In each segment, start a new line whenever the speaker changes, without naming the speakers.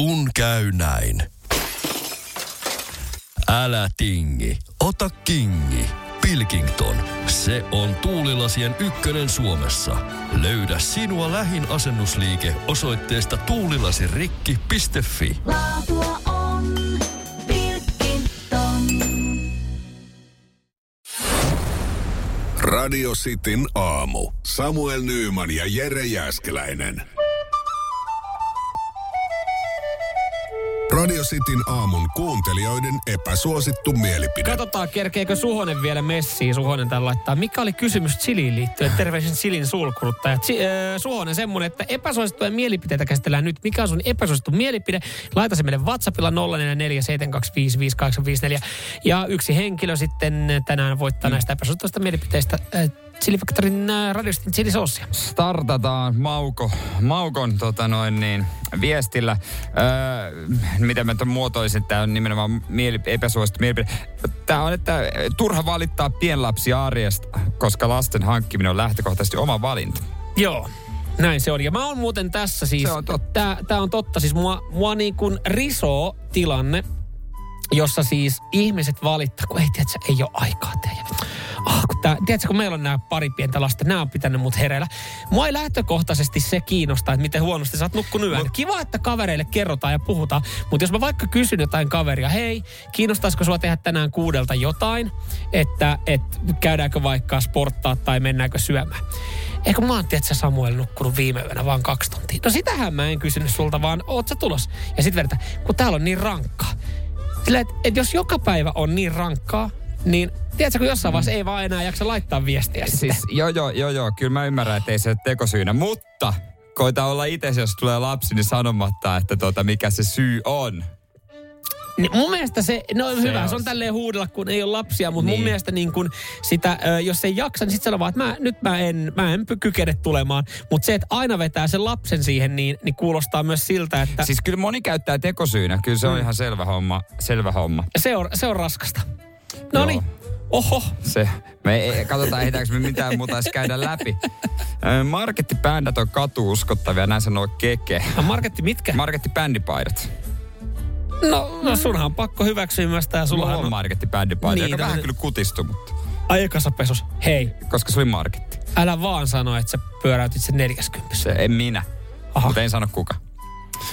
Kun käy näin. Älä tingi, ota kingi. Pilkington, se on tuulilasien ykkönen Suomessa. Löydä sinua lähin asennusliike osoitteesta tuulilasirikki.fi.
Laatua on Pilkington.
Radio Cityn aamu. Samuel Nyyman ja Jere Jäskeläinen. Radio Cityn aamun kuuntelijoiden epäsuosittu mielipide.
Katsotaan, kerkeekö Suhonen vielä messiin. Suhonen täällä laittaa. Mikä oli kysymys Chiliin liittyen? Terveisin Chilin sulkuruttaja. Chi, äh, Suhonen semmonen, että epäsuosittuja mielipiteitä käsitellään nyt. Mikä on sun epäsuosittu mielipide? Laita se meille WhatsAppilla 0447255854. Ja yksi henkilö sitten tänään voittaa mm. näistä epäsuosituista mielipiteistä äh, Chili Factorin äh, radiostin chilisoosia.
startataan Mauko, Maukon tota noin niin, viestillä. Öö, miten mä muotoisin, tämä on nimenomaan mieli, epäsuosittu mielipide. Tämä on, että turha valittaa pienlapsia arjesta, koska lasten hankkiminen on lähtökohtaisesti oma valinta.
Joo. Näin se on. Ja mä oon muuten tässä siis...
Se on totta.
Tää, tää on totta. Siis mua, mua niin kuin risoo tilanne, jossa siis ihmiset valittaa, kun ei, tiedätkö, ei ole aikaa tehdä. Ah, kun tää, tiedätkö, kun meillä on nämä pari pientä lasta, nämä on pitänyt mut hereillä. Mua ei lähtökohtaisesti se kiinnostaa, että miten huonosti sä oot nukkunut yön. Kiva, että kavereille kerrotaan ja puhutaan, mutta jos mä vaikka kysyn jotain kaveria, hei, kiinnostaisiko sua tehdä tänään kuudelta jotain, että et, käydäänkö vaikka sporttaa tai mennäänkö syömään. Eikö mä oon, tiedätkö, Samuel nukkunut viime yönä vaan kaksi tuntia. No sitähän mä en kysynyt sulta, vaan oot sä tulos? Ja sit verta, kun täällä on niin rankkaa. Sillä, että et jos joka päivä on niin rankkaa, niin tiedätkö, kun jossain vaiheessa ei vaan enää jaksa laittaa viestiä sitten.
Siis joo, joo, joo, joo, kyllä mä ymmärrän, että ei se ole tekosyynä, mutta koita olla itse, jos tulee lapsi, niin sanomatta, että tota, mikä se syy on.
Niin mun mielestä se, no se hyvä,
on-
se on tälleen huudella, kun ei ole lapsia, mutta niin. mun mielestä niin kun sitä, jos ei jaksa, niin sitten sanoo vaan, että mä, nyt mä en, mä en kykene tulemaan. Mutta se, että aina vetää sen lapsen siihen, niin, niin kuulostaa myös siltä, että siis...
Kyllä moni käyttää tekosyynä, kyllä se on ihan selvä homma, selvä homma.
se, on, se on raskasta. No niin, oho.
Se, me ei, katsotaan ehditäänkö me mitään muuta edes käydä läpi. Markettibändät on katuuskottavia, näin sanoo Keke.
No Marketti, mitkä?
Markettibändipaidat.
No, no sunhan on pakko hyväksyä myös tää.
Sulla on markettibändipaita,
Niin,
joka vähän
tämmönen-
kyllä kutistui, mutta
aikasapesus. Hei,
koska se oli marketti.
älä vaan sano, että sä pyöräytit sen 40.
Se en minä,
Aha.
mutta en sano kuka.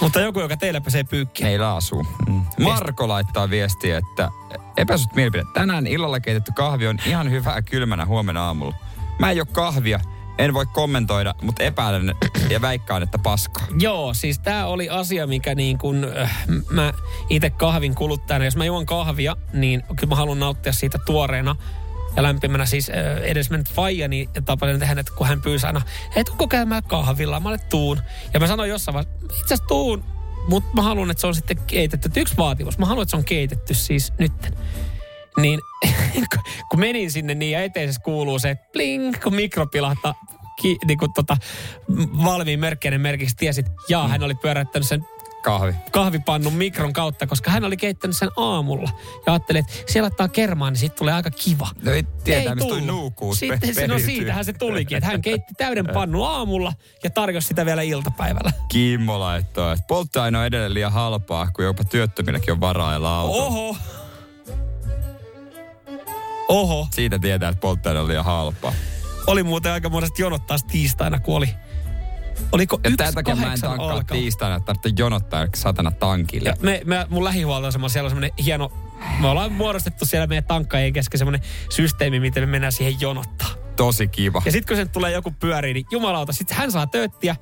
Mutta joku, joka teillä pesee pyykkiä.
Meillä asuu. Mm. Marko laittaa viestiä, että epäsut mielipide. Tänään illalla keitetty kahvi on ihan hyvää kylmänä huomenna aamulla. Mä en ole kahvia, en voi kommentoida, mutta epäilen ja väikkaan, että paskaa.
Joo, siis tämä oli asia, mikä niin kun, äh, mä itse kahvin kuluttajana, jos mä juon kahvia, niin kyllä mä haluan nauttia siitä tuoreena ja lämpimänä. Siis äh, edes mennyt faijani ja tapasin tehdä, että kun hän pyysi aina, hei tuukko käymään kahvilla, mä olen tuun. Ja mä sanoin jossain vaiheessa, itse asiassa tuun, mutta mä haluan, että se on sitten keitetty. Et Yksi vaatimus, mä haluan, että se on keitetty siis nytten. Niin kun menin sinne niin ja eteisessä kuuluu se bling, kun mikro pilahtaa ki, niin kuin tota, valmiin merkkeinen merkiksi tiesit, jaa, hän oli pyöräyttänyt sen
Kahvi.
kahvipannun mikron kautta, koska hän oli keittänyt sen aamulla. Ja ajattelin, että siellä laittaa kermaa, niin siitä tulee aika kiva.
No ei tietää, mistä toi nuukuus
Sitten se, no siitähän se tulikin, että hän keitti täyden pannun aamulla ja tarjosi sitä vielä iltapäivällä.
Kimmo laittoi, että polttoaine on edelleen liian halpaa, kun jopa työttömilläkin on varaa ajella autoa.
Oho. Oho.
Siitä tietää, että polttoaine on liian halpaa.
Oli muuten aika monesti jonot taas tiistaina, kun oli. Oliko
Ja
yksi
tämän takia mä en tankkaa
alkaa?
tiistaina, että tarvitsee jonottaa satana tankille.
Ja me, me, mun lähihuoltoasema, siellä on semmoinen hieno, me ollaan muodostettu siellä meidän tankkaajien kesken semmoinen systeemi, miten me mennään siihen jonottaa.
Tosi kiva.
Ja sitten kun sen tulee joku pyöriin, niin jumalauta, sitten hän saa tööttiä,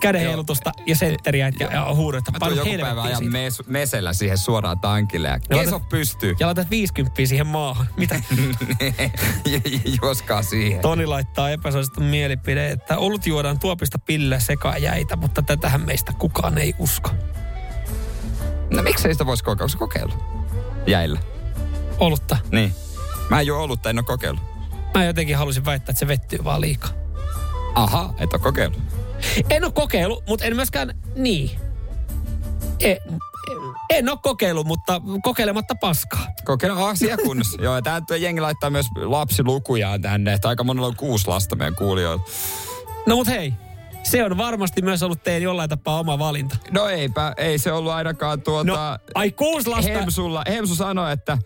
käden
Joo.
heilutusta ja sentteriä ja, ja huudetta.
Mä tuun joku päivä ajan mes- mesellä siihen suoraan tankille ja keso
laitat-
pystyy.
Ja laitat 50 siihen maahan. Mitä?
Juoskaa siihen.
Toni laittaa epäsuosittu mielipide, että olut juodaan tuopista pille sekaan jäitä, mutta tätähän meistä kukaan ei usko.
No miksei sitä voisi kokeilla? Onko kokeillut? Jäillä.
Olutta.
Niin. Mä en juo olutta, en ole kokeillut.
Mä jotenkin halusin väittää, että se vettyy vaan liikaa.
Aha, et ole kokeillut.
En ole kokeillut, mutta en myöskään niin. En, en ole kokeillut, mutta kokeilematta paskaa.
Kokeilla asia kunnossa. Joo, ja tää jengi laittaa myös lapsilukujaan tänne, että aika monella on kuusi lasta meidän kuulijoilla.
No mut hei, se on varmasti myös ollut teidän jollain tapaa oma valinta.
No eipä, ei se ollut ainakaan tuota...
No, ai kuusi lasta.
Hemsulla, Hemsu sanoi, että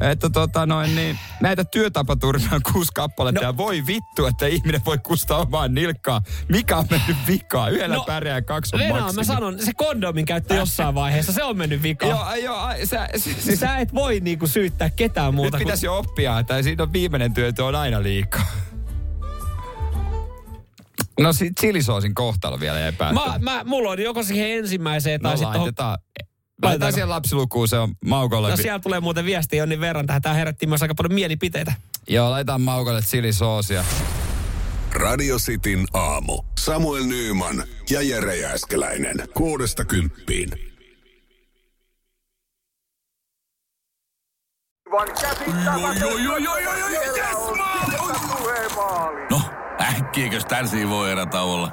että tota noin, niin, näitä työtapaturmia on kuusi kappaletta no. ja voi vittu, että ihminen voi kustaa omaan nilkkaa. Mikä on mennyt vikaan? Yhdellä no, pärjää kaksi on
Venä, mä sanon, se kondomin käyttö jossain vaiheessa, se on mennyt vikaan.
joo, joo, sä,
siis, sä et voi niinku syyttää ketään muuta.
Nyt pitäisi kun... jo oppia, että siinä on viimeinen työ, on aina liikaa. No sit chilisoosin kohtalo vielä jäi
Mä, mä, mulla on joko siihen ensimmäiseen tai no, sitten
laitetaan. Laitetaan siihen lapsilukuun, se on Maukolle.
No siellä tulee muuten viesti jo niin verran tähän. Tämä herätti myös aika paljon mielipiteitä.
Joo, laitetaan Maukolle chilisoosia.
Radio Cityn aamu. Samuel Nyyman ja Jere Jääskeläinen. Kuudesta kymppiin.
No, äkkiäkös tän voi olla?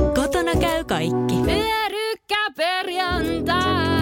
Käy kaikki.
Pyörykkäperjantai!